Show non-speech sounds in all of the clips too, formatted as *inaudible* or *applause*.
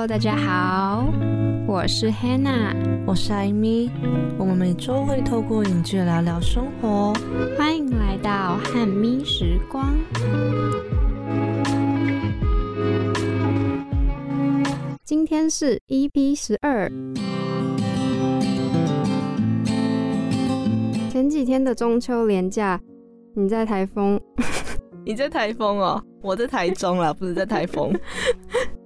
Hello，大家好，我是 Hannah，我是艾米，我们每周会透过影剧聊聊生活，欢迎来到汉咪时光。今天是 EP 十二。前几天的中秋连假，你在台风？*laughs* 你在台风哦，我在台中啦，不是在台风。*laughs*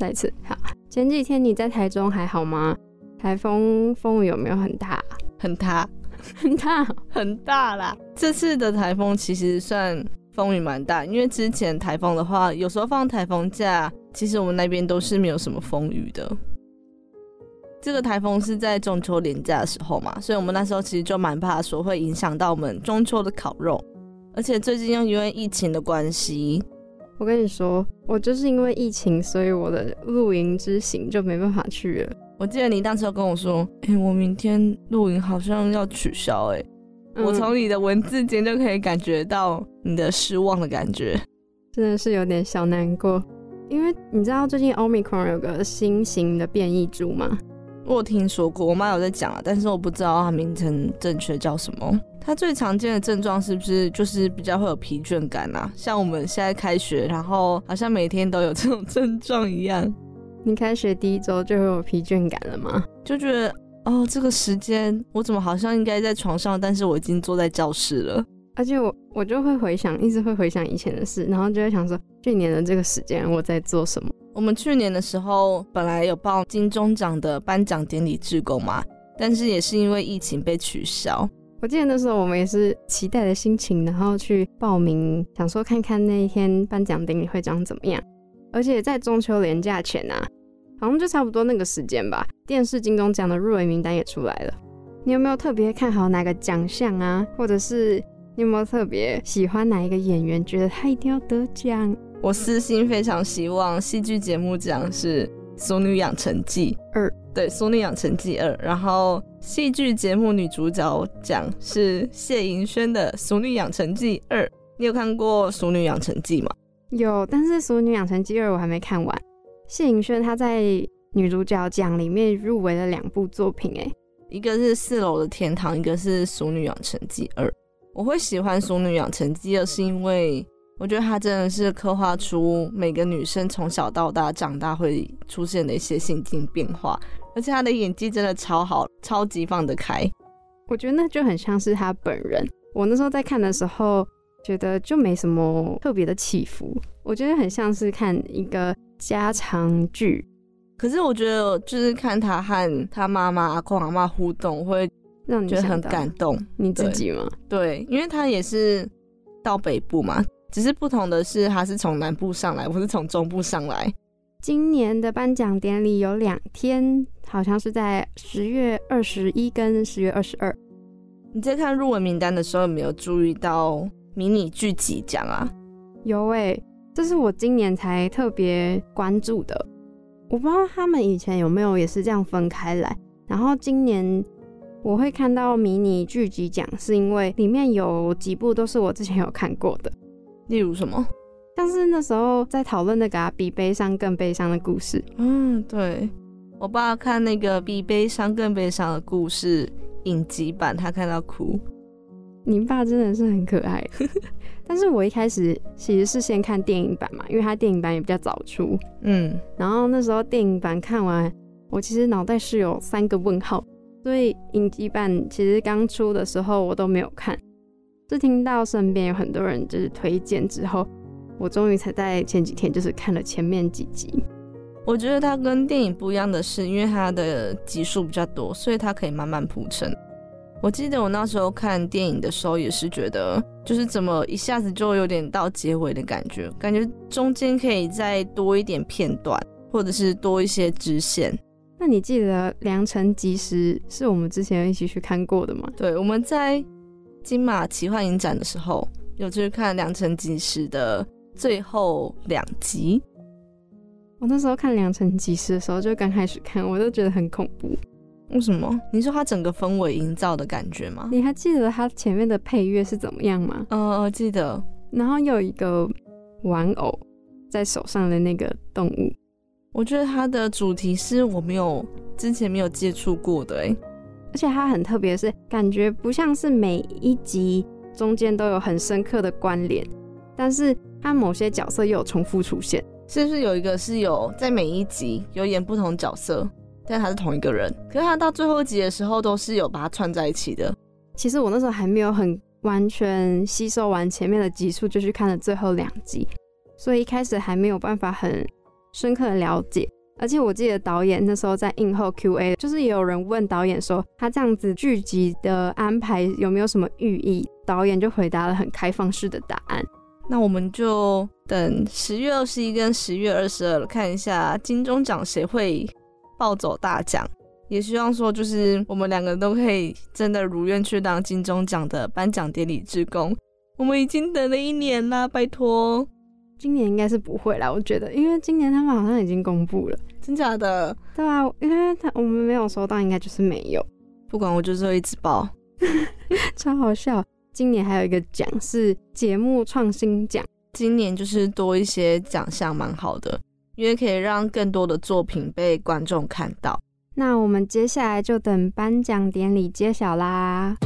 再次好，前几天你在台中还好吗？台风风雨有没有很大？很大，*laughs* 很大，很大啦！这次的台风其实算风雨蛮大，因为之前台风的话，有时候放台风假，其实我们那边都是没有什么风雨的。这个台风是在中秋连假的时候嘛，所以我们那时候其实就蛮怕说会影响到我们中秋的烤肉，而且最近又因为疫情的关系。我跟你说，我就是因为疫情，所以我的露营之行就没办法去了。我记得你当时跟我说，哎，我明天露营好像要取消，哎，我从你的文字间就可以感觉到你的失望的感觉，真的是有点小难过。因为你知道最近 Omicron 有个新型的变异株吗？我听说过，我妈有在讲啊，但是我不知道它名称正确叫什么。它最常见的症状是不是就是比较会有疲倦感啊？像我们现在开学，然后好像每天都有这种症状一样。你开学第一周就会有疲倦感了吗？就觉得哦，这个时间我怎么好像应该在床上，但是我已经坐在教室了。而且我我就会回想，一直会回想以前的事，然后就会想说，去年的这个时间我在做什么？我们去年的时候本来有报金钟奖的颁奖典礼志工嘛，但是也是因为疫情被取消。我记得那时候我们也是期待的心情，然后去报名，想说看看那一天颁奖典礼会长怎么样。而且在中秋连假前啊，好像就差不多那个时间吧，电视金钟奖的入围名单也出来了。你有没有特别看好哪个奖项啊？或者是你有没有特别喜欢哪一个演员，觉得他一定要得奖？我私心非常希望戏剧节目奖是《俗女养成记二》，对，《俗女养成记二》，然后。戏剧节目女主角奖是谢盈萱的《俗女养成记二》，你有看过《俗女养成记》吗？有，但是《俗女养成记二》我还没看完。谢盈萱她在女主角奖里面入围了两部作品，哎，一个是《四楼的天堂》，一个是《俗女养成记二》。我会喜欢《俗女养成记二》，是因为我觉得他真的是刻画出每个女生从小到大长大会出现的一些心境变化。而且他的演技真的超好，超级放得开。我觉得那就很像是他本人。我那时候在看的时候，觉得就没什么特别的起伏。我觉得很像是看一个家常剧。可是我觉得，就是看他和他妈妈阿公阿妈互动，会让你觉得很感动。你自己吗？对，因为他也是到北部嘛，只是不同的是，他是从南部上来，我是从中部上来。今年的颁奖典礼有两天，好像是在十月二十一跟十月二十二。你在看入围名单的时候，有没有注意到迷你剧集奖啊？有诶，这是我今年才特别关注的。我不知道他们以前有没有也是这样分开来。然后今年我会看到迷你剧集奖，是因为里面有几部都是我之前有看过的。例如什么？像是那时候在讨论那个比悲伤更悲伤的故事。嗯，对我爸看那个比悲伤更悲伤的故事影集版，他看到哭。你爸真的是很可爱。*laughs* 但是我一开始其实是先看电影版嘛，因为他电影版也比较早出。嗯，然后那时候电影版看完，我其实脑袋是有三个问号，所以影集版其实刚出的时候我都没有看，是听到身边有很多人就是推荐之后。我终于才在前几天就是看了前面几集。我觉得它跟电影不一样的是，因为它的集数比较多，所以它可以慢慢铺陈。我记得我那时候看电影的时候，也是觉得就是怎么一下子就有点到结尾的感觉，感觉中间可以再多一点片段，或者是多一些支线。那你记得《良辰吉时》是我们之前一起去看过的吗？对，我们在金马奇幻影展的时候有去看《良辰吉时》的。最后两集，我那时候看《良辰吉时》的时候，就刚开始看，我都觉得很恐怖。为什么？你说它整个氛围营造的感觉吗？你还记得它前面的配乐是怎么样吗？呃，记得。然后有一个玩偶在手上的那个动物，我觉得它的主题是我没有之前没有接触过的哎，而且它很特别，是感觉不像是每一集中间都有很深刻的关联，但是它某些角色又有重复出现，是不是有一个是有在每一集有演不同角色，但他是同一个人，可是他到最后一集的时候都是有把它串在一起的。其实我那时候还没有很完全吸收完前面的集数，就去看了最后两集，所以一开始还没有办法很。深刻的了解，而且我记得导演那时候在映后 Q&A，就是也有人问导演说他这样子剧集的安排有没有什么寓意，导演就回答了很开放式的答案。那我们就等十月二十一跟十月二十二看一下金钟奖谁会抱走大奖，也希望说就是我们两个都可以真的如愿去当金钟奖的颁奖典礼之工。我们已经等了一年啦，拜托。今年应该是不会啦，我觉得，因为今年他们好像已经公布了，真假的？对啊，因为他我们没有收到，应该就是没有。不管我就是会一直报，*laughs* 超好笑。今年还有一个奖是节目创新奖，今年就是多一些奖项，蛮好的，因为可以让更多的作品被观众看到。那我们接下来就等颁奖典礼揭晓啦。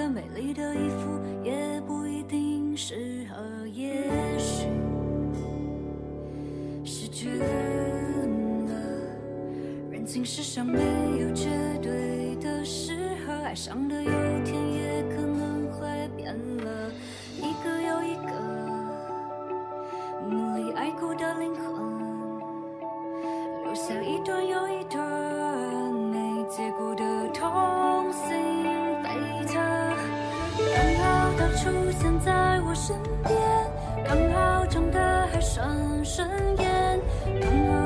的美丽的衣服也不一定适合，也许失去了，人情世上没有绝对的适合，爱上的有一天也可能会变了，一个又一个努力爱过的灵魂，留下一段又一段。出现在我身边，刚好长得还算顺眼。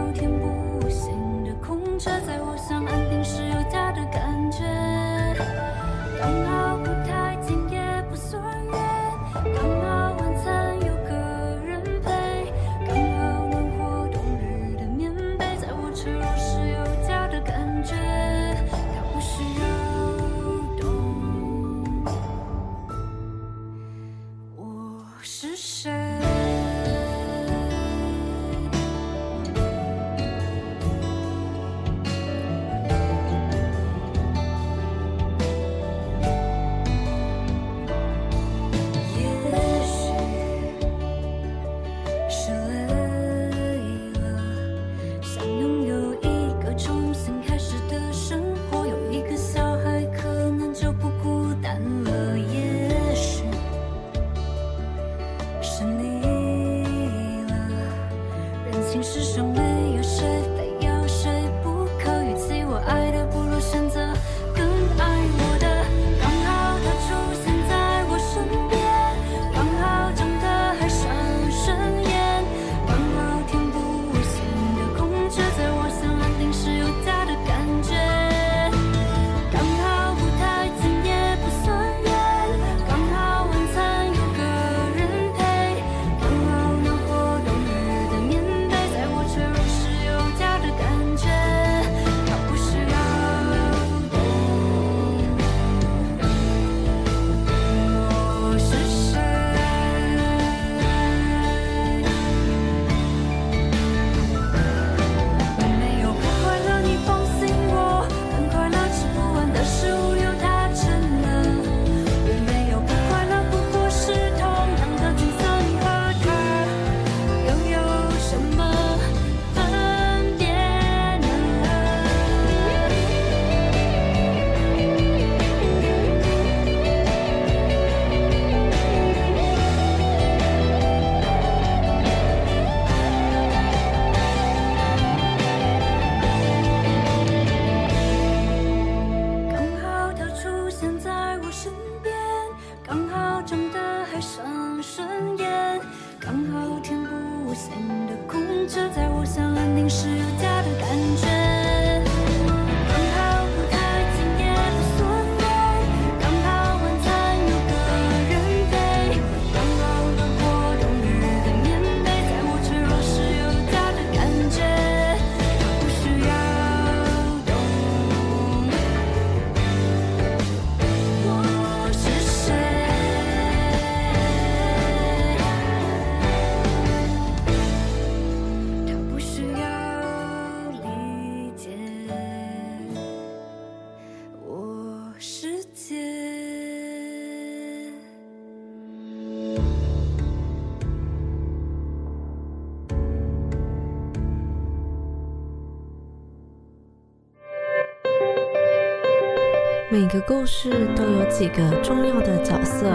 每个故事都有几个重要的角色，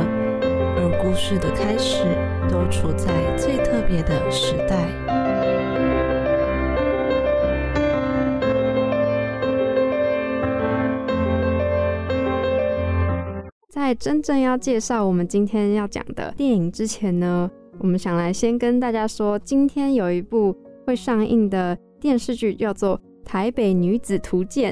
而故事的开始都处在最特别的时代。在真正要介绍我们今天要讲的电影之前呢，我们想来先跟大家说，今天有一部会上映的电视剧叫做《台北女子图鉴》，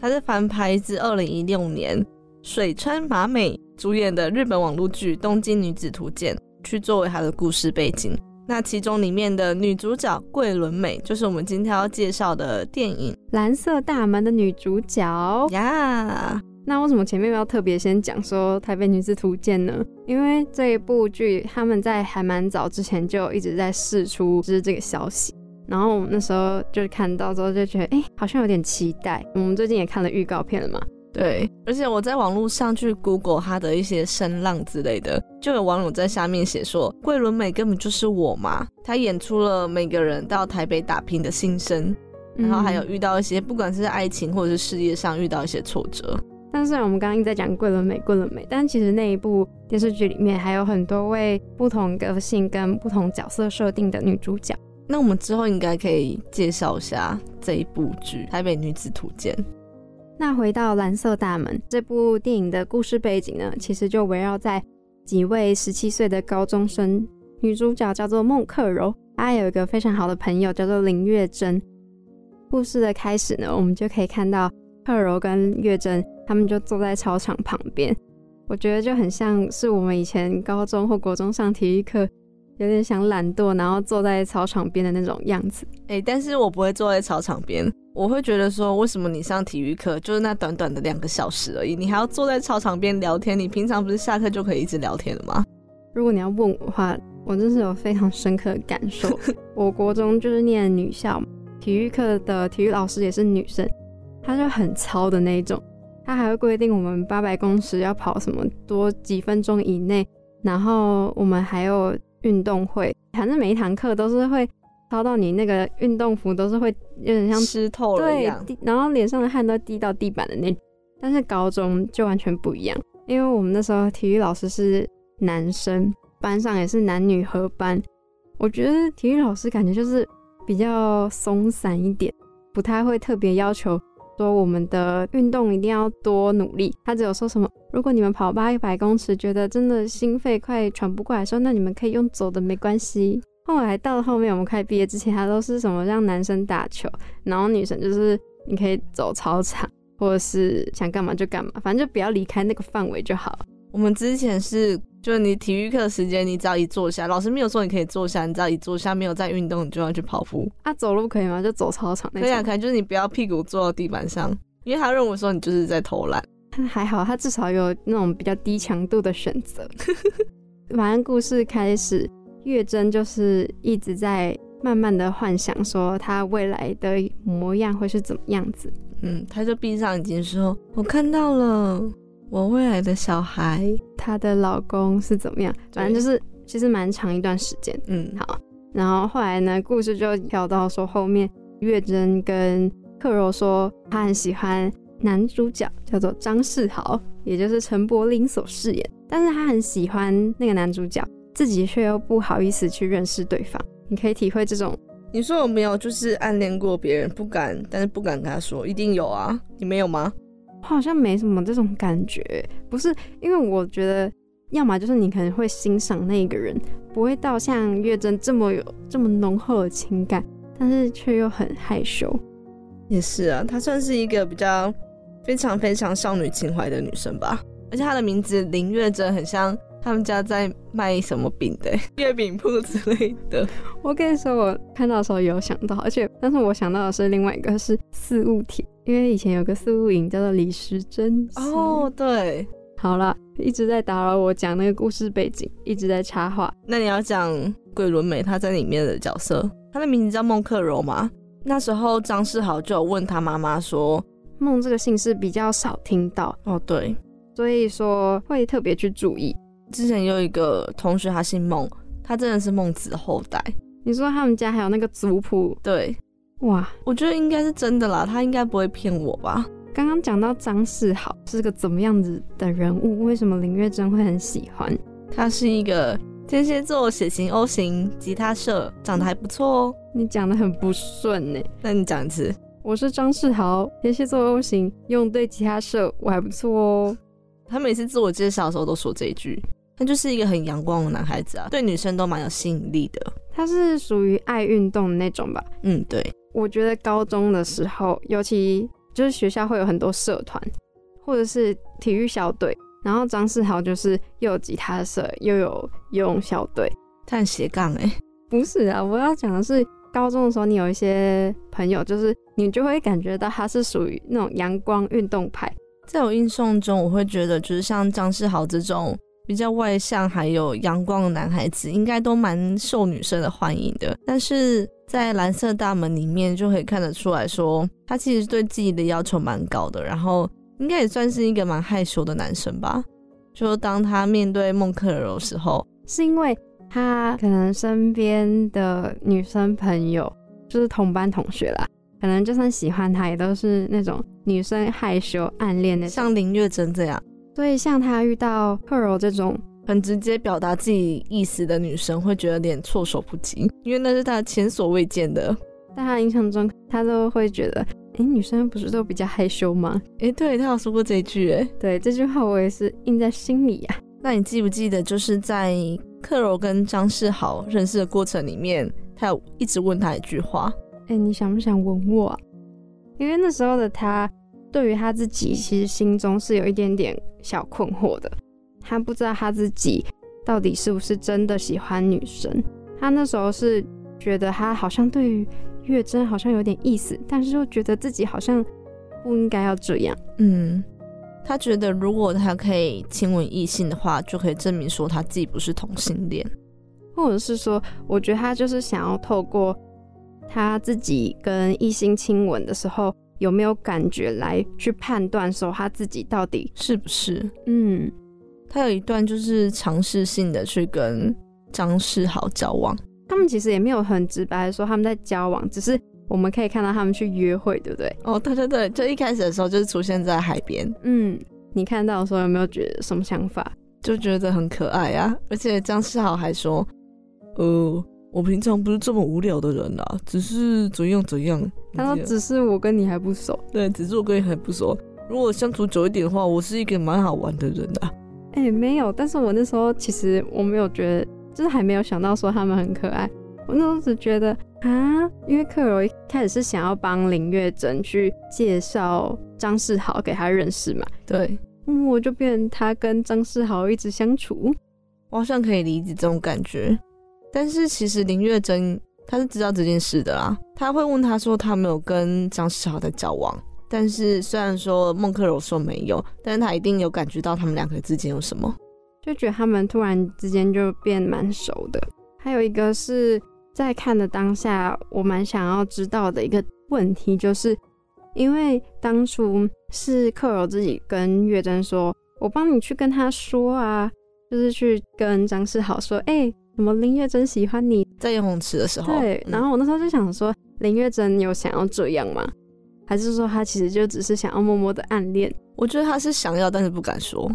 它是翻拍自二零一六年水川麻美主演的日本网络剧《东京女子图鉴》，去作为它的故事背景。那其中里面的女主角桂纶镁，就是我们今天要介绍的电影《蓝色大门》的女主角呀。那为什么前面要特别先讲说《台北女子图鉴》呢？因为这一部剧他们在还蛮早之前就一直在试出就是这个消息，然后我们那时候就看到之后就觉得，哎，好像有点期待。我们最近也看了预告片了嘛？对，而且我在网络上去 Google 他的一些声浪之类的，就有网友在下面写说，桂纶镁根本就是我嘛，她演出了每个人到台北打拼的心声，然后还有遇到一些不管是爱情或者是事业上遇到一些挫折。但虽然我们刚刚一直在讲桂纶镁，桂纶镁，但其实那一部电视剧里面还有很多位不同个性跟不同角色设定的女主角。那我们之后应该可以介绍一下这一部剧《台北女子图鉴》。那回到《蓝色大门》这部电影的故事背景呢，其实就围绕在几位十七岁的高中生，女主角叫做孟克柔，她有一个非常好的朋友叫做林月珍。故事的开始呢，我们就可以看到克柔跟月珍。他们就坐在操场旁边，我觉得就很像是我们以前高中或国中上体育课，有点想懒惰，然后坐在操场边的那种样子。哎，但是我不会坐在操场边，我会觉得说，为什么你上体育课就是那短短的两个小时而已，你还要坐在操场边聊天？你平常不是下课就可以一直聊天了吗？如果你要问我的话，我真是有非常深刻的感受。我国中就是念女校，体育课的体育老师也是女生，她就很糙的那种。她还会规定我们八百公尺要跑什么多几分钟以内，然后我们还有运动会，反正每一堂课都是会操到你那个运动服都是会有点像湿透了一样，然后脸上的汗都滴到地板的那。但是高中就完全不一样，因为我们那时候体育老师是男生，班上也是男女合班。我觉得体育老师感觉就是比较松散一点，不太会特别要求。说我们的运动一定要多努力，他只有说什么，如果你们跑八百公尺，觉得真的心肺快喘不过来，说那你们可以用走的，没关系。后来到了后面，我们快毕业之前，他都是什么让男生打球，然后女生就是你可以走操场，或者是想干嘛就干嘛，反正就不要离开那个范围就好。我们之前是。就是你体育课时间，你只要一坐下，老师没有说你可以坐下，你只要一坐下，没有在运动，你就要去跑步。啊，走路可以吗？就走操场那可以啊，可以，就是你不要屁股坐到地板上，因为他认为说你就是在偷懒。*laughs* 还好，他至少有那种比较低强度的选择。*laughs* 反正故事开始，月珍就是一直在慢慢的幻想说他未来的模样会是怎么样子。嗯，他就闭上眼睛说：“我看到了。”我未来的小孩，她的老公是怎么样？反正就是其实蛮长一段时间。嗯，好。然后后来呢，故事就跳到说后面，月珍跟克柔说，她很喜欢男主角叫做张世豪，也就是陈柏霖所饰演。但是她很喜欢那个男主角，自己却又不好意思去认识对方。你可以体会这种。你说有没有就是暗恋过别人，不敢，但是不敢跟他说，一定有啊？你没有吗？好像没什么这种感觉，不是因为我觉得，要么就是你可能会欣赏那个人，不会到像月珍这么有这么浓厚的情感，但是却又很害羞。也是啊，她算是一个比较非常非常少女情怀的女生吧，而且她的名字林月珍很像。他们家在卖什么饼的？*laughs* 月饼铺之类的。我跟你说，我看到的时候有想到，而且，但是我想到的是另外一个是四物帖，因为以前有个四物影叫做李时珍。哦，对。好了，一直在打扰我讲那个故事背景，一直在插话。那你要讲桂纶镁她在里面的角色，她的名字叫孟克柔吗？那时候张世豪就有问他妈妈说：“孟这个姓氏比较少听到哦，对，所以说会特别去注意。之前有一个同学，他姓孟，他真的是孟子后代。你说他们家还有那个族谱？对，哇，我觉得应该是真的啦，他应该不会骗我吧？刚刚讲到张世豪是个怎么样子的人物？为什么林月珍会很喜欢？他是一个天蝎座，血型 O 型，吉他社，长得还不错哦。你讲的很不顺呢，那你讲一次。我是张世豪，天蝎座 O 型，用对吉他社，我还不错哦。他每次自我介绍的时候都说这一句，他就是一个很阳光的男孩子啊，对女生都蛮有吸引力的。他是属于爱运动的那种吧？嗯，对。我觉得高中的时候，尤其就是学校会有很多社团，或者是体育小队。然后张世豪就是又有吉他社，又有游泳小队，他很斜杠哎。不是啊，我要讲的是高中的时候，你有一些朋友，就是你就会感觉到他是属于那种阳光运动派。在我印象中，我会觉得就是像张世豪这种比较外向还有阳光的男孩子，应该都蛮受女生的欢迎的。但是在蓝色大门里面就可以看得出来说，他其实对自己的要求蛮高的，然后应该也算是一个蛮害羞的男生吧。就当他面对孟克柔的时候，是因为他可能身边的女生朋友就是同班同学啦，可能就算喜欢他，也都是那种女生害羞暗恋的，像林月珍这样。所以像他遇到克柔这种。很直接表达自己意思的女生会觉得有点措手不及，因为那是她前所未见的。在她印象中，她都会觉得，哎，女生不是都比较害羞吗？哎，对她有说过这句，哎，对这句话我也是印在心里呀。那你记不记得，就是在克柔跟张世豪认识的过程里面，他有一直问他一句话，哎，你想不想吻我？因为那时候的他，对于他自己其实心中是有一点点小困惑的。他不知道他自己到底是不是真的喜欢女生。他那时候是觉得他好像对于月真好像有点意思，但是又觉得自己好像不应该要这样。嗯，他觉得如果他可以亲吻异性的话，就可以证明说他自己不是同性恋，或者是说，我觉得他就是想要透过他自己跟异性亲吻的时候有没有感觉来去判断说他自己到底是不是嗯。他有一段就是尝试性的去跟张世豪交往，他们其实也没有很直白的说他们在交往，只是我们可以看到他们去约会，对不对？哦，对对对，就一开始的时候就是出现在海边。嗯，你看到的时候有没有觉得什么想法？就觉得很可爱啊！而且张世豪还说：“呃，我平常不是这么无聊的人啦，只是怎样怎样。”他说：“只是我跟你还不熟。”对，只是我跟你还不熟。如果相处久一点的话，我是一个蛮好玩的人的。哎，没有，但是我那时候其实我没有觉得，就是还没有想到说他们很可爱。我那时候只觉得啊，因为克柔一开始是想要帮林月珍去介绍张世豪给他认识嘛，对，嗯，我就变成他跟张世豪一直相处，我好像可以理解这种感觉。但是其实林月珍她是知道这件事的啦，他会问他说他没有跟张世豪在交往。但是虽然说孟克柔说没有，但是他一定有感觉到他们两个之间有什么，就觉得他们突然之间就变蛮熟的。还有一个是在看的当下，我蛮想要知道的一个问题，就是因为当初是克柔自己跟月珍说，我帮你去跟他说啊，就是去跟张世豪说，哎，什么林月珍喜欢你，在游泳池的时候，对，然后我那时候就想说，林月珍有想要这样吗？还是说他其实就只是想要默默的暗恋？我觉得他是想要，但是不敢说。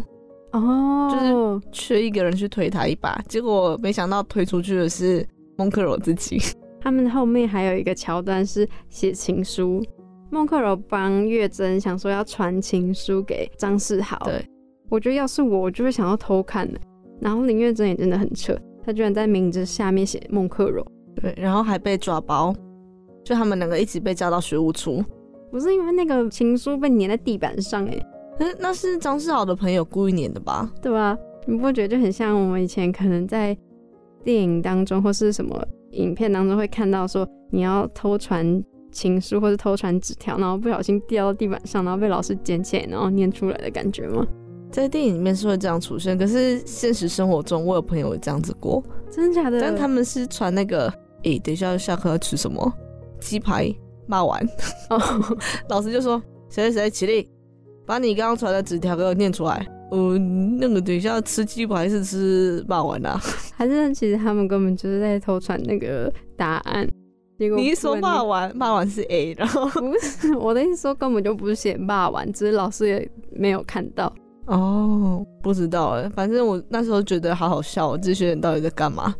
哦，就是缺一个人去推他一把，结果没想到推出去的是孟克柔自己。他们后面还有一个桥段是写情书，孟克柔帮月珍想说要传情书给张世豪。对，我觉得要是我，我就会想要偷看的。然后林月珍也真的很扯，他居然在名字下面写孟克柔。对，然后还被抓包，就他们两个一起被叫到学务处。不是因为那个情书被粘在地板上哎，可是那是张世豪的朋友故意粘的吧？对吧？你不觉得就很像我们以前可能在电影当中或是什么影片当中会看到说你要偷传情书或者偷传纸条，然后不小心掉到地板上，然后被老师捡起来，然后念出来的感觉吗？在电影里面是会这样出现，可是现实生活中我有朋友这样子过，真的假的？但他们是传那个，哎，等一下下课要吃什么？鸡排。骂完，*laughs* 老师就说谁谁谁起立，把你刚刚传的纸条给我念出来。呃，那个等一下吃鸡排还是吃霸王啊？*laughs* 还是其实他们根本就是在偷传那个答案。结果你一说骂完，骂完是 A，然后 *laughs* 不是我的意思说根本就不是写骂完，只是老师也没有看到。哦，不知道哎，反正我那时候觉得好好笑，这些人到底在干嘛？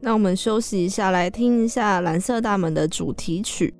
那我们休息一下，来听一下《蓝色大门》的主题曲。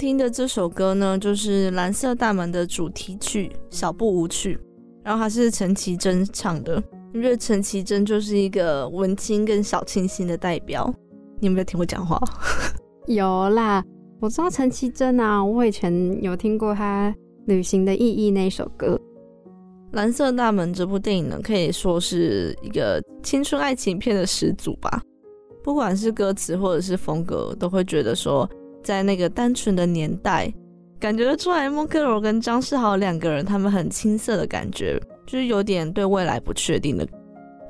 听的这首歌呢，就是《蓝色大门》的主题曲《小步舞曲》，然后它是陈绮贞唱的。因为陈绮贞就是一个文青跟小清新的代表。你有没有听我讲话？*laughs* 有啦，我知道陈绮贞啊，我以前有听过她《旅行的意义》那首歌。《蓝色大门》这部电影呢，可以说是一个青春爱情片的始祖吧。不管是歌词或者是风格，都会觉得说，在那个单纯的年代，感觉得出来孟克罗跟张世豪两个人，他们很青涩的感觉，就是有点对未来不确定的。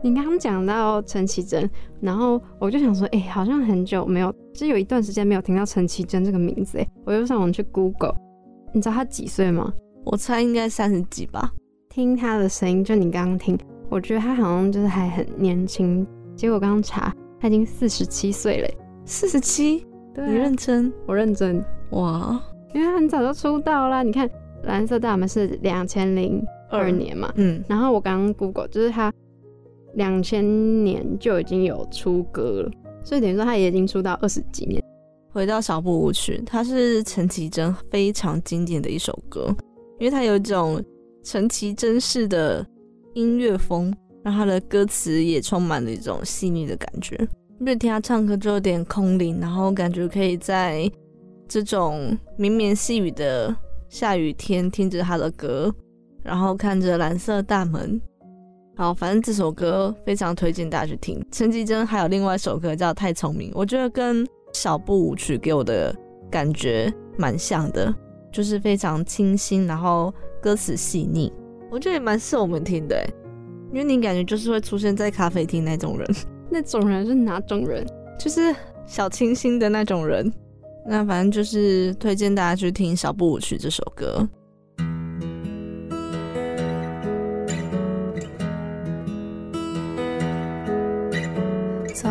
你刚刚讲到陈绮贞，然后我就想说，哎，好像很久没有，就有一段时间没有听到陈绮贞这个名字，哎，我又上网去 Google，你知道她几岁吗？我猜应该三十几吧。听她的声音，就你刚刚听，我觉得她好像就是还很年轻。结果刚刚查，她已经四十七岁了。四十七？对，你认真？我认真。哇，因为他很早就出道啦。你看《蓝色大门》是两千零二年嘛，嗯。然后我刚刚 Google，就是他两千年就已经有出歌了，所以等于说他也已经出道二十几年。回到小步舞曲，它是陈绮贞非常经典的一首歌，因为它有一种。陈绮贞式的音乐风，让它的歌词也充满了一种细腻的感觉。因为听他唱歌就有点空灵，然后感觉可以在这种绵绵细雨的下雨天听着他的歌，然后看着蓝色大门。好，反正这首歌非常推荐大家去听。陈绮贞还有另外一首歌叫《太聪明》，我觉得跟小步舞曲给我的感觉蛮像的，就是非常清新，然后。歌词细腻，我觉得也蛮适合我们听的，因为你感觉就是会出现在咖啡厅那种人，那种人是哪种人？就是小清新的那种人。那反正就是推荐大家去听《小步舞曲》这首歌。是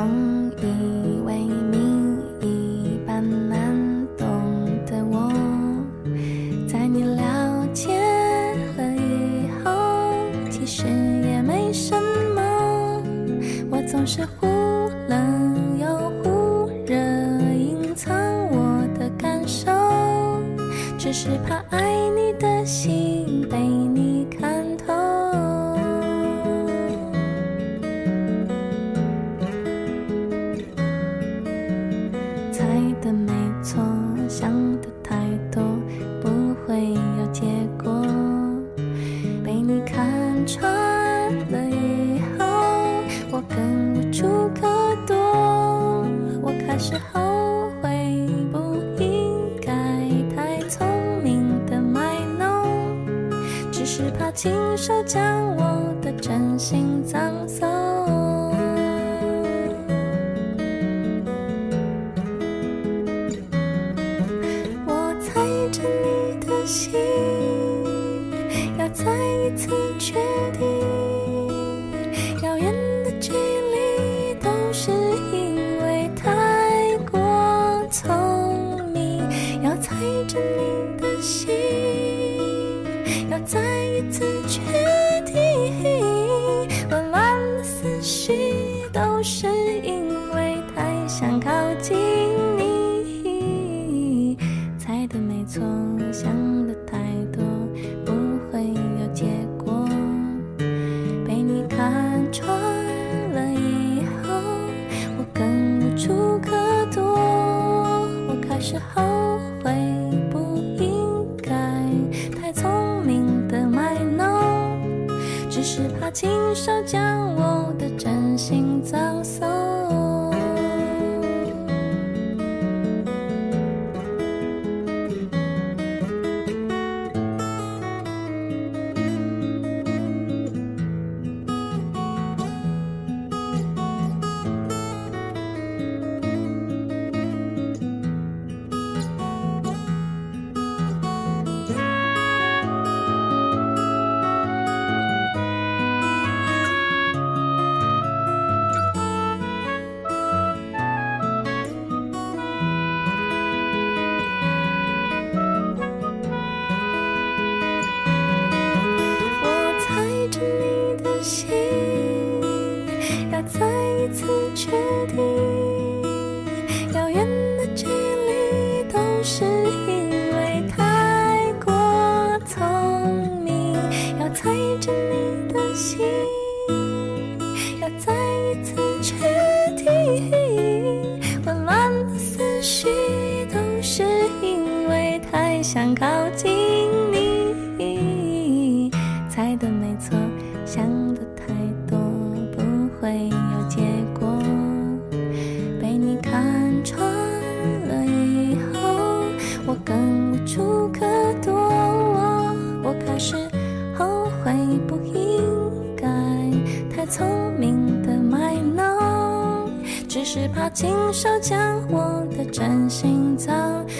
怕亲手将我的真心葬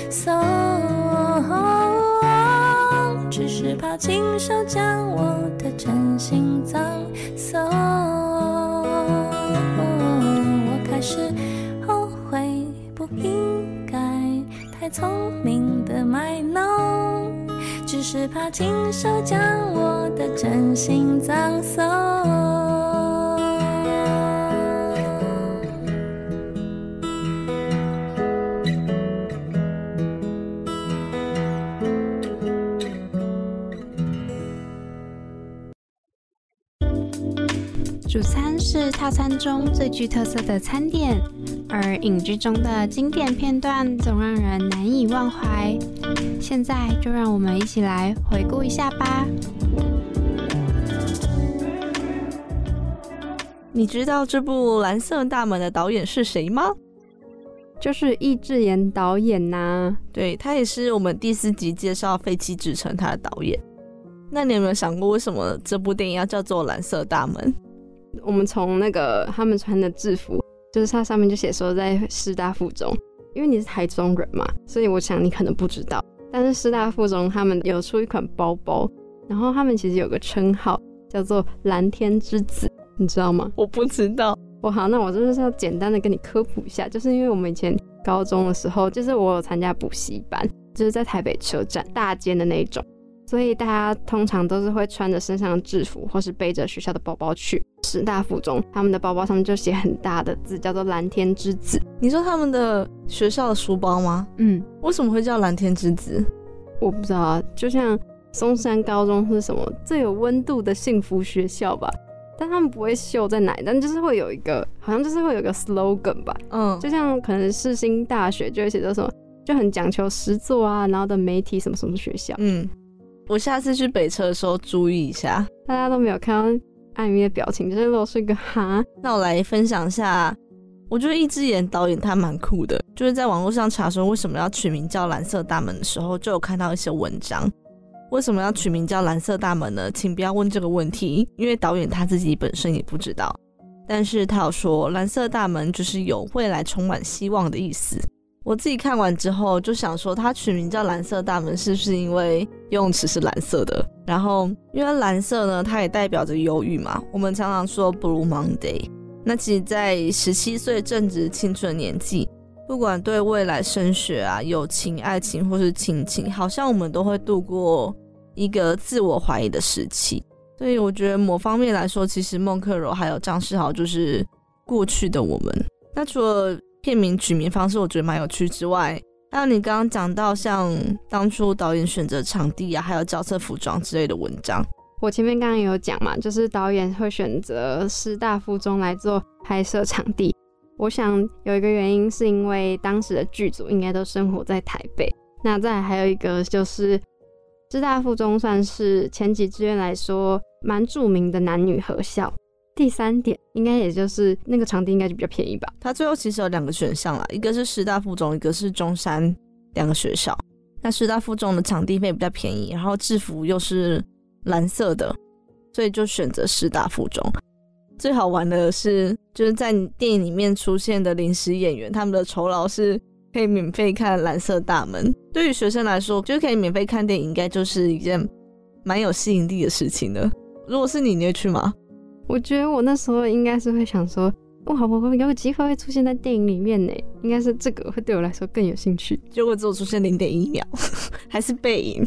送。只是怕亲手将我的真心葬送，我开始后悔，不应该太聪明的卖弄，只是怕亲手将我的真心葬送。套餐中最具特色的餐点，而影剧中的经典片段总让人难以忘怀。现在就让我们一起来回顾一下吧。你知道这部《蓝色大门》的导演是谁吗？就是易智言导演呐。对他也是我们第四集介绍《废弃之城》他的导演。那你有没有想过，为什么这部电影要叫做《蓝色大门》？我们从那个他们穿的制服，就是它上面就写说在师大附中，因为你是台中人嘛，所以我想你可能不知道。但是师大附中他们有出一款包包，然后他们其实有个称号叫做蓝天之子，你知道吗？我不知道。我好，那我就是要简单的跟你科普一下，就是因为我们以前高中的时候，就是我有参加补习班，就是在台北车站大间的那一种。所以大家通常都是会穿着身上的制服，或是背着学校的包包去师大附中。他们的包包上面就写很大的字，叫做“蓝天之子”。你说他们的学校的书包吗？嗯，为什么会叫“蓝天之子”？我不知道啊。就像松山高中是什么最有温度的幸福学校吧？但他们不会秀在哪，但就是会有一个，好像就是会有一个 slogan 吧。嗯，就像可能世新大学就会写着什么，就很讲求实作啊，然后的媒体什么什么学校。嗯。我下次去北车的时候注意一下，大家都没有看到艾米的表情，就是露出一个 *laughs* 哈。那我来分享一下，我觉得一只眼导演他蛮酷的，就是在网络上查说为什么要取名叫蓝色大门的时候，就有看到一些文章。为什么要取名叫蓝色大门呢？请不要问这个问题，因为导演他自己本身也不知道。但是他有说，蓝色大门就是有未来充满希望的意思。我自己看完之后就想说，它取名叫蓝色大门，是不是因为游泳池是蓝色的？然后因为蓝色呢，它也代表着忧郁嘛。我们常常说 Blue Monday。那其实，在十七岁正值青春年纪，不管对未来升学啊、友情、爱情或是亲情，好像我们都会度过一个自我怀疑的时期。所以我觉得某方面来说，其实孟克柔还有张世豪就是过去的我们。那除了片名取名方式我觉得蛮有趣之外，还有你刚刚讲到像当初导演选择场地啊，还有角色服装之类的文章。我前面刚刚也有讲嘛，就是导演会选择师大附中来做拍摄场地。我想有一个原因是因为当时的剧组应该都生活在台北。那再还有一个就是师大附中算是前几志愿来说蛮著名的男女合校。第三点，应该也就是那个场地应该就比较便宜吧。它最后其实有两个选项啦，一个是师大附中，一个是中山，两个学校。那师大附中的场地费比较便宜，然后制服又是蓝色的，所以就选择师大附中。最好玩的是，就是在电影里面出现的临时演员，他们的酬劳是可以免费看蓝色大门。对于学生来说，就可以免费看电影，应该就是一件蛮有吸引力的事情的。如果是你，你会去吗？我觉得我那时候应该是会想说，哇，我会有机会会出现在电影里面呢，应该是这个会对我来说更有兴趣。结果只有出现零点一秒，*laughs* 还是背影。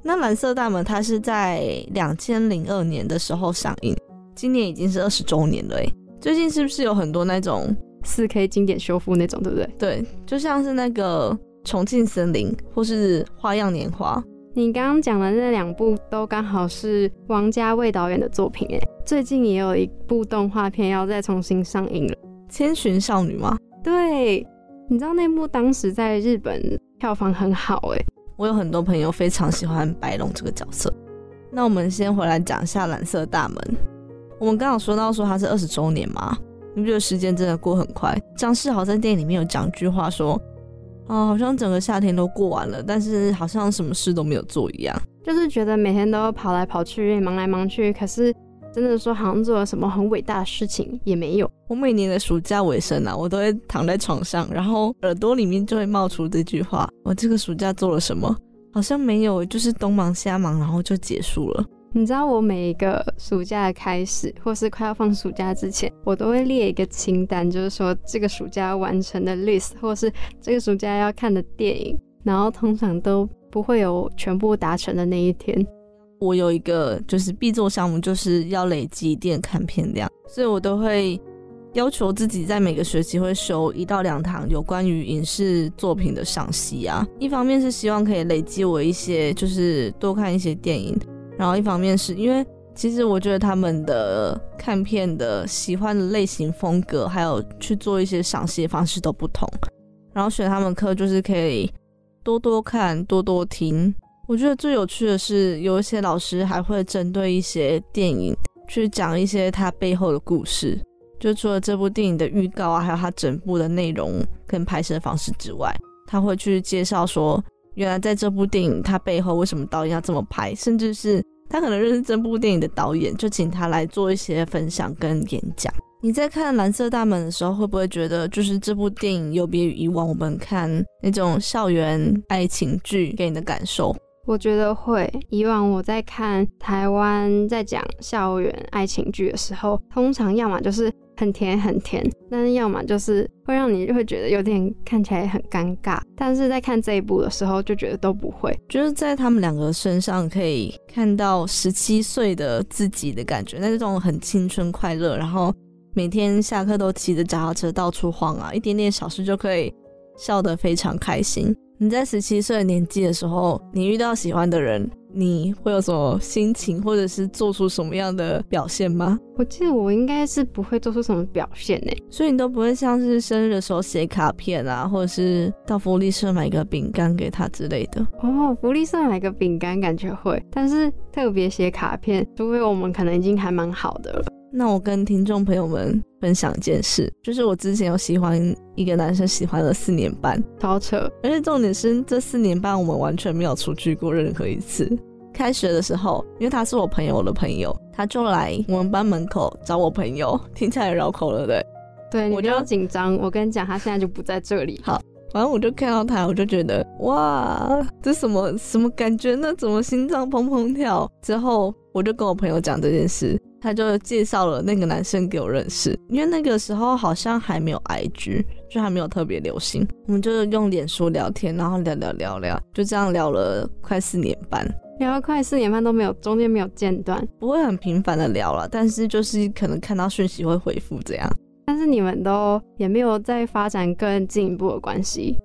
那蓝色大门它是在两千零二年的时候上映，今年已经是二十周年了诶。最近是不是有很多那种四 K 经典修复那种，对不对？对，就像是那个重庆森林或是花样年华。你刚刚讲的那两部都刚好是王家卫导演的作品诶。最近也有一部动画片要再重新上映了，《千寻少女》吗？对，你知道那部当时在日本票房很好哎。我有很多朋友非常喜欢白龙这个角色，那我们先回来讲一下蓝色大门。我们刚刚说到说它是二十周年嘛，你不觉得时间真的过很快？张世豪在电影里面有讲句话说：“啊，好像整个夏天都过完了，但是好像什么事都没有做一样。”就是觉得每天都跑来跑去，忙来忙去，可是真的说好像做了什么很伟大的事情也没有。我每年的暑假尾声啊，我都会躺在床上，然后耳朵里面就会冒出这句话：“我这个暑假做了什么？好像没有，就是东忙西忙，然后就结束了。”你知道我每一个暑假的开始，或是快要放暑假之前，我都会列一个清单，就是说这个暑假要完成的 list，或是这个暑假要看的电影，然后通常都不会有全部达成的那一天。我有一个就是必做项目，就是要累积电看片量，所以我都会要求自己在每个学期会修一到两堂有关于影视作品的赏析啊。一方面是希望可以累积我一些，就是多看一些电影。然后一方面是因为，其实我觉得他们的看片的喜欢的类型风格，还有去做一些赏析的方式都不同。然后选他们课就是可以多多看，多多听。我觉得最有趣的是，有一些老师还会针对一些电影去讲一些它背后的故事。就除了这部电影的预告啊，还有它整部的内容跟拍摄方式之外，他会去介绍说。原来在这部电影，它背后为什么导演要这么拍？甚至是他可能认识这部电影的导演，就请他来做一些分享跟演讲。你在看《蓝色大门》的时候，会不会觉得就是这部电影有别于以往我们看那种校园爱情剧给你的感受？我觉得会。以往我在看台湾在讲校园爱情剧的时候，通常要么就是。很甜很甜，但是要么就是会让你会觉得有点看起来很尴尬，但是在看这一部的时候就觉得都不会，就是在他们两个身上可以看到十七岁的自己的感觉，那种很青春快乐，然后每天下课都骑着脚踏车到处晃啊，一点点小事就可以笑得非常开心。你在十七岁的年纪的时候，你遇到喜欢的人。你会有什么心情，或者是做出什么样的表现吗？我记得我应该是不会做出什么表现呢，所以你都不会像是生日的时候写卡片啊，或者是到福利社买个饼干给他之类的。哦，福利社买个饼干感觉会，但是特别写卡片，除非我们可能已经还蛮好的了。那我跟听众朋友们分享一件事，就是我之前有喜欢一个男生，喜欢了四年半，超扯！而且重点是这四年半我们完全没有出去过任何一次。开学的时候，因为他是我朋友的朋友，他就来我们班门口找我朋友，听起来绕口了，对？对，我就紧张。我跟你讲，他现在就不在这里。好，反正我就看到他，我就觉得哇，这什么什么感觉呢？怎么心脏砰砰跳？之后我就跟我朋友讲这件事。他就介绍了那个男生给我认识，因为那个时候好像还没有 IG，就还没有特别流行。我们就用脸书聊天，然后聊聊聊聊，就这样聊了快四年半，聊了快四年半都没有中间没有间断，不会很频繁的聊了，但是就是可能看到讯息会回复这样。但是你们都也没有在发展更进一步的关系，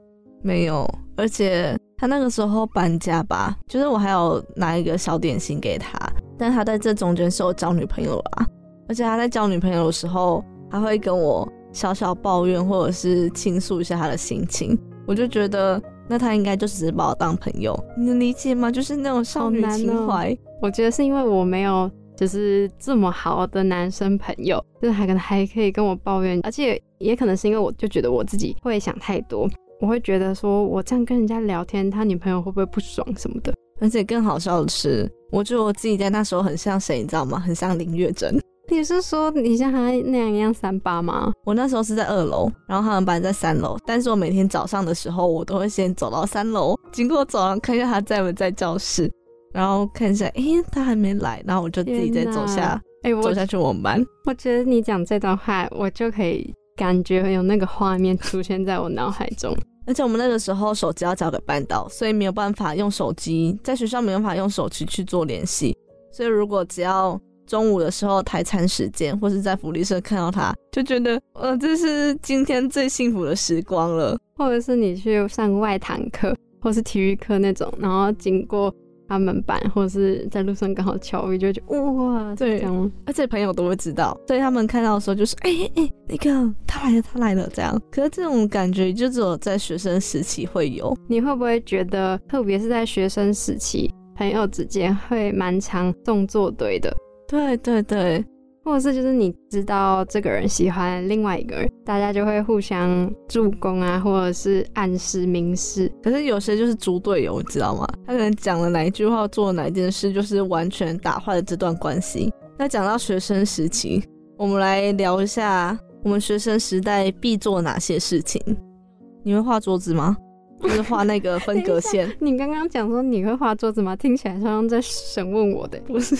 没有，而且他那个时候搬家吧，就是我还有拿一个小点心给他。但他在这中间是有交女朋友啦，而且他在交女朋友的时候，他会跟我小小抱怨或者是倾诉一下他的心情。我就觉得，那他应该就只是把我当朋友，你能理解吗？就是那种少女情怀。我觉得是因为我没有就是这么好的男生朋友，就是还可能还可以跟我抱怨，而且也可能是因为我就觉得我自己会想太多，我会觉得说我这样跟人家聊天，他女朋友会不会不爽什么的。而且更好笑的是，我觉得我自己在那时候很像谁，你知道吗？很像林月珍。你是说你像他那样一样三八吗？我那时候是在二楼，然后他们班在三楼。但是我每天早上的时候，我都会先走到三楼，经过走廊看一下他在不在教室，然后看一下，哎，他还没来，然后我就自己再走下，哎，走下去我们班。我觉得你讲这段话，我就可以感觉有那个画面出现在我脑海中。而且我们那个时候手机要交给班导，所以没有办法用手机，在学校没有办法用手机去做联系。所以如果只要中午的时候台餐时间，或是在福利社看到他，就觉得呃这是今天最幸福的时光了。或者是你去上外堂课，或是体育课那种，然后经过。他们班或者是在路上刚好巧遇，就觉得哇，对，这样，而且朋友都会知道，所以他们看到的时候就是，哎哎，那个他来了，他来了，这样。可是这种感觉就只有在学生时期会有。你会不会觉得，特别是在学生时期，朋友之间会蛮常动作堆的。对对对。或者是就是你知道这个人喜欢另外一个人，大家就会互相助攻啊，或者是暗示明示。可是有些就是猪队友，你知道吗？他可能讲了哪一句话，做了哪一件事，就是完全打坏了这段关系。那讲到学生时期，我们来聊一下我们学生时代必做哪些事情。*laughs* 你会画桌子吗？就是画那个分隔线。*laughs* 你刚刚讲说你会画桌子吗？听起来像在审问我的，不是？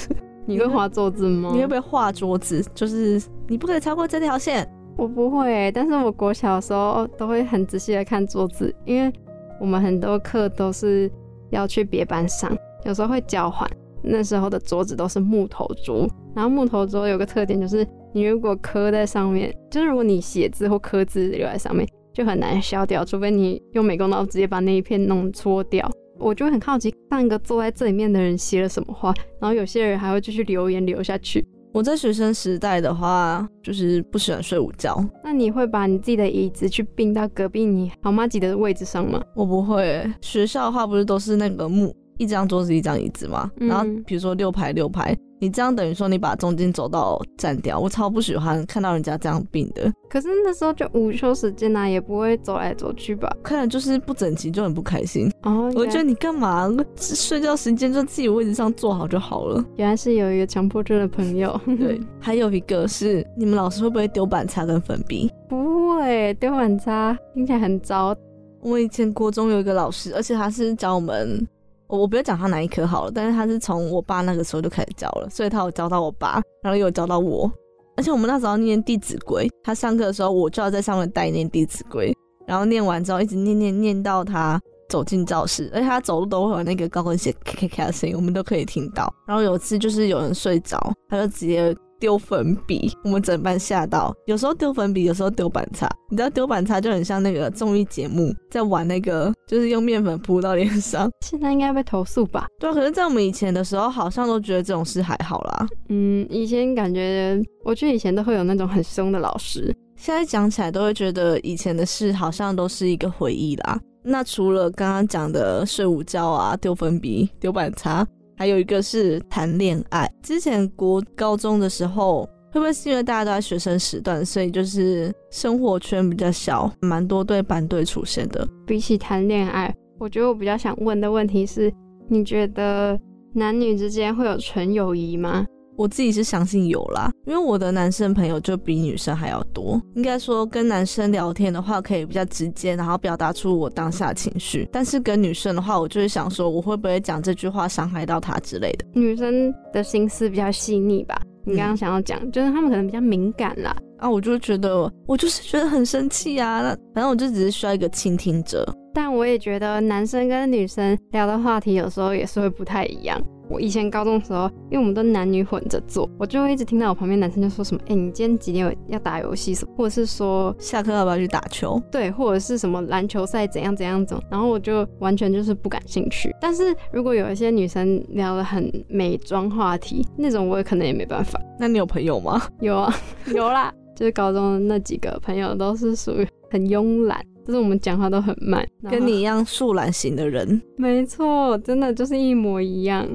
你会画桌子吗？你会不会画桌子？就是你不可以超过这条线。我不会，但是我国小的时候都会很仔细的看桌子，因为我们很多课都是要去别班上，有时候会交换。那时候的桌子都是木头桌，然后木头桌有个特点就是，你如果刻在上面，就是如果你写字或刻字留在上面，就很难消掉，除非你用美工刀直接把那一片弄搓掉。我就很好奇，上一个坐在这里面的人写了什么话，然后有些人还会继续留言留下去。我在学生时代的话，就是不喜欢睡午觉。那你会把你自己的椅子去并到隔壁你好妈挤的位置上吗？我不会。学校的话不是都是那个木。一张桌子一张椅子嘛，然后比如说六排六排，你这样等于说你把中间走道占掉，我超不喜欢看到人家这样并的。可是那时候就午休时间呐，也不会走来走去吧？看着就是不整齐，就很不开心。哦，我觉得你干嘛？睡觉时间就自己位置上坐好就好了。原来是有一个强迫症的朋友。对，*laughs* 还有一个是你们老师会不会丢板擦跟粉笔？不会，丢板擦听起来很糟。我以前国中有一个老师，而且他是教我们。我我不要讲他哪一科好了，但是他是从我爸那个时候就开始教了，所以他有教到我爸，然后又有教到我。而且我们那时候念《弟子规》，他上课的时候我就要在上面代念《弟子规》，然后念完之后一直念念念到他走进教室，而且他走路都会有那个高跟鞋咔咔咔的声音，我们都可以听到。然后有一次就是有人睡着，他就直接。丢粉笔，我们整班吓到。有时候丢粉笔，有时候丢板擦。你知道丢板擦就很像那个综艺节目，在玩那个，就是用面粉扑到脸上。现在应该被投诉吧？对啊，可是在我们以前的时候，好像都觉得这种事还好啦。嗯，以前感觉，我觉得以前都会有那种很凶的老师。现在讲起来，都会觉得以前的事好像都是一个回忆啦。那除了刚刚讲的睡午觉啊、丢粉笔、丢板擦。还有一个是谈恋爱。之前国高中的时候，会不会是因为大家都在学生时段，所以就是生活圈比较小，蛮多对班队出现的。比起谈恋爱，我觉得我比较想问的问题是：你觉得男女之间会有纯友谊吗？我自己是相信有啦，因为我的男生朋友就比女生还要多。应该说跟男生聊天的话，可以比较直接，然后表达出我当下情绪。但是跟女生的话，我就是想说，我会不会讲这句话伤害到她之类的。女生的心思比较细腻吧？你刚刚想要讲，就是他们可能比较敏感啦。啊，我就觉得，我就是觉得很生气啊。那反正我就只是需要一个倾听者。但我也觉得男生跟女生聊的话题有时候也是会不太一样。我以前高中的时候，因为我们都男女混着坐，我就会一直听到我旁边男生就说什么：“哎，你今天几点要打游戏？什么？或者是说下课要不要去打球？对，或者是什么篮球赛怎样怎样怎。”然后我就完全就是不感兴趣。但是如果有一些女生聊的很美妆话题，那种我也可能也没办法。那你有朋友吗？有啊，*laughs* 有啦，就是高中的那几个朋友都是属于很慵懒，就是我们讲话都很慢，跟你一样树懒型的人。没错，真的就是一模一样。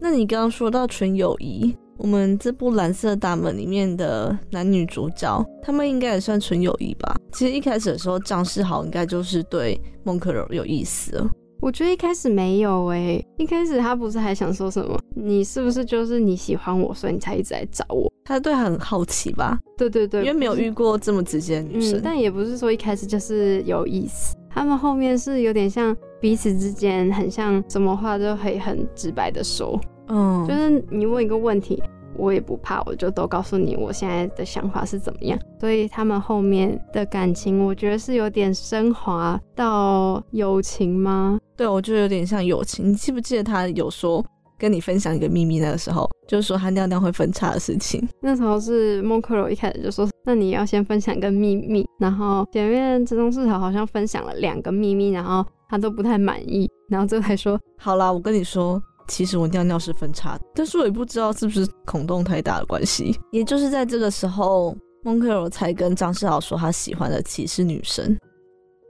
那你刚刚说到纯友谊，我们这部《蓝色大门》里面的男女主角，他们应该也算纯友谊吧？其实一开始的时候，张世豪应该就是对孟克柔有意思了。我觉得一开始没有诶，一开始他不是还想说什么？你是不是就是你喜欢我，所以你才一直来找我？他对他很好奇吧？对对对，因为没有遇过这么直接的女生。但也不是说一开始就是有意思，他们后面是有点像彼此之间很像，什么话都可以很直白的说。嗯，就是你问一个问题，我也不怕，我就都告诉你我现在的想法是怎么样。所以他们后面的感情，我觉得是有点升华到友情吗？对，我觉得有点像友情。你记不记得他有说跟你分享一个秘密？那个时候就是说他尿尿会分叉的事情。那时候是孟克柔一开始就说，那你要先分享一个秘密。然后前面这宗事条好像分享了两个秘密，然后他都不太满意，然后最后还说，*laughs* 好啦，我跟你说。其实我尿尿是分叉，但是我也不知道是不是孔洞太大的关系。也就是在这个时候，孟克柔才跟张世豪说他喜欢的其实女生。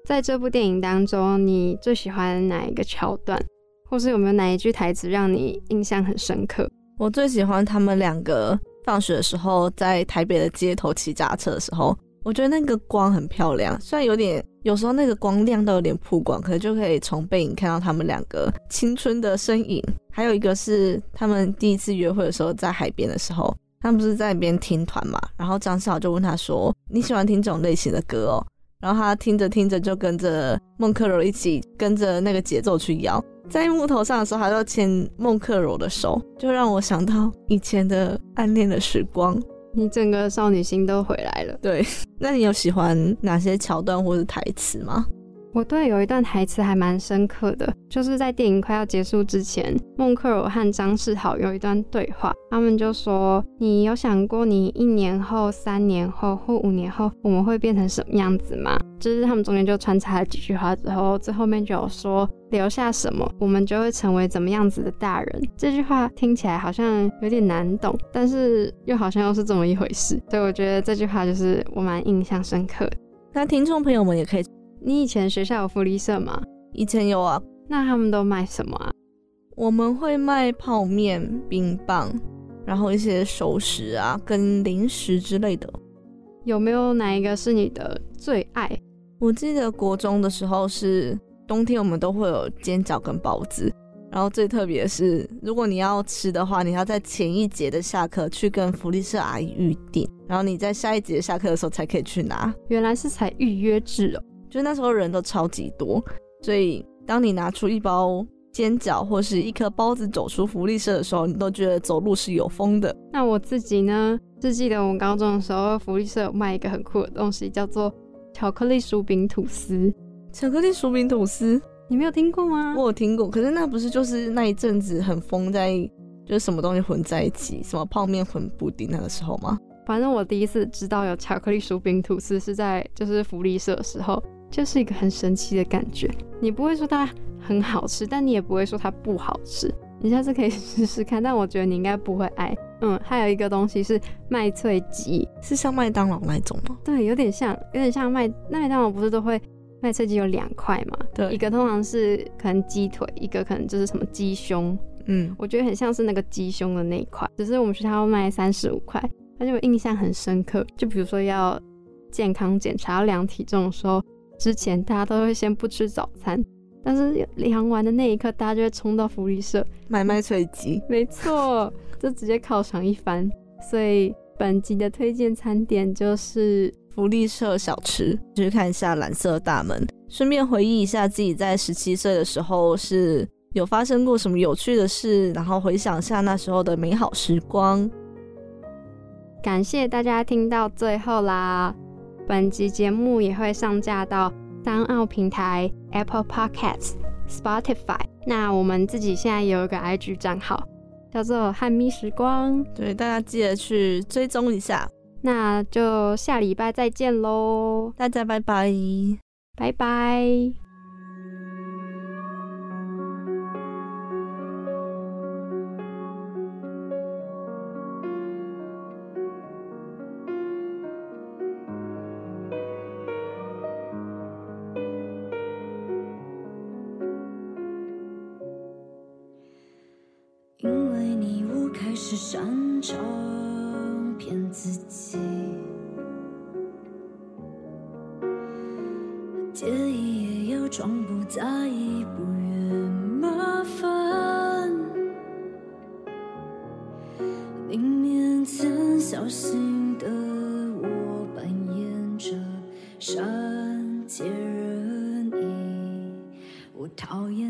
在这部电影当中，你最喜欢哪一个桥段，或是有没有哪一句台词让你印象很深刻？我最喜欢他们两个放学的时候在台北的街头骑脚车的时候，我觉得那个光很漂亮，虽然有点有时候那个光亮到有点曝光，可是就可以从背影看到他们两个青春的身影。还有一个是他们第一次约会的时候在海边的时候，他们不是在那边听团嘛，然后张世豪就问他说：“你喜欢听这种类型的歌哦？”然后他听着听着就跟着孟克柔一起跟着那个节奏去摇，在木头上的时候，他就牵孟克柔的手，就让我想到以前的暗恋的时光，你整个少女心都回来了。对，*laughs* 那你有喜欢哪些桥段或者台词吗？我对有一段台词还蛮深刻的，就是在电影快要结束之前，孟克尔和张世豪有一段对话，他们就说：“你有想过你一年后、三年后或五年后我们会变成什么样子吗？”就是他们中间就穿插了几句话之后，最后面就有说：“留下什么，我们就会成为怎么样子的大人。”这句话听起来好像有点难懂，但是又好像又是这么一回事，所以我觉得这句话就是我蛮印象深刻的。那听众朋友们也可以。你以前学校有福利社吗？以前有啊。那他们都卖什么啊？我们会卖泡面、冰棒，然后一些熟食啊，跟零食之类的。有没有哪一个是你的最爱？我记得国中的时候是冬天，我们都会有煎饺跟包子。然后最特别的是，如果你要吃的话，你要在前一节的下课去跟福利社阿姨预定，然后你在下一节下课的时候才可以去拿。原来是才预约制哦。就那时候人都超级多，所以当你拿出一包煎饺或是一颗包子走出福利社的时候，你都觉得走路是有风的。那我自己呢，是记得我们高中的时候，福利社有卖一个很酷的东西，叫做巧克力薯饼吐司。巧克力薯饼吐司，你没有听过吗？我有听过，可是那不是就是那一阵子很疯，在就是什么东西混在一起，什么泡面混布丁那个时候吗？反正我第一次知道有巧克力薯饼吐司是在就是福利社的时候。就是一个很神奇的感觉，你不会说它很好吃，但你也不会说它不好吃。你下次可以试试看，但我觉得你应该不会爱。嗯，还有一个东西是麦脆鸡，是像麦当劳那种吗？对，有点像，有点像麦。那麦当劳不是都会麦脆鸡有两块吗？对，一个通常是可能鸡腿，一个可能就是什么鸡胸。嗯，我觉得很像是那个鸡胸的那一块，只是我们学校要卖三十五块，而且我印象很深刻。就比如说要健康检查、要量体重的时候。之前大家都会先不吃早餐，但是量完的那一刻，大家就会冲到福利社买卖脆鸡。没错，*laughs* 就直接犒赏一番。所以本集的推荐餐点就是福利社小吃，去看一下蓝色大门，顺便回忆一下自己在十七岁的时候是有发生过什么有趣的事，然后回想下那时候的美好时光。感谢大家听到最后啦！本集节目也会上架到三澳平台、Apple Podcasts、Spotify。那我们自己现在有一个 IG 账号，叫做“汉咪时光”，对大家记得去追踪一下。那就下礼拜再见喽，大家拜拜，拜拜。是擅长骗自己，介意也要装不在意，不愿麻烦，宁面前小心的我扮演着善解人意，我讨厌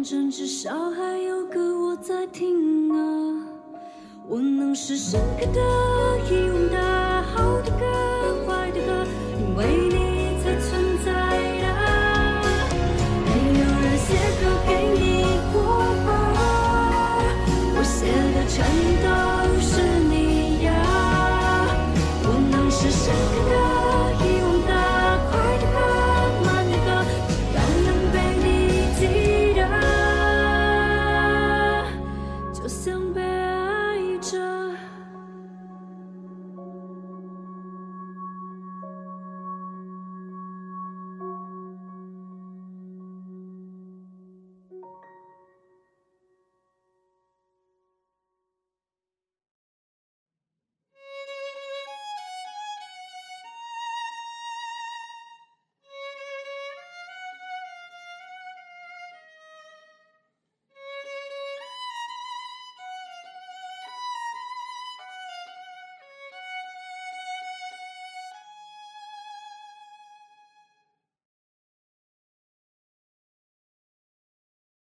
反正至少还有个我在听啊，我能是深刻的遗忘的。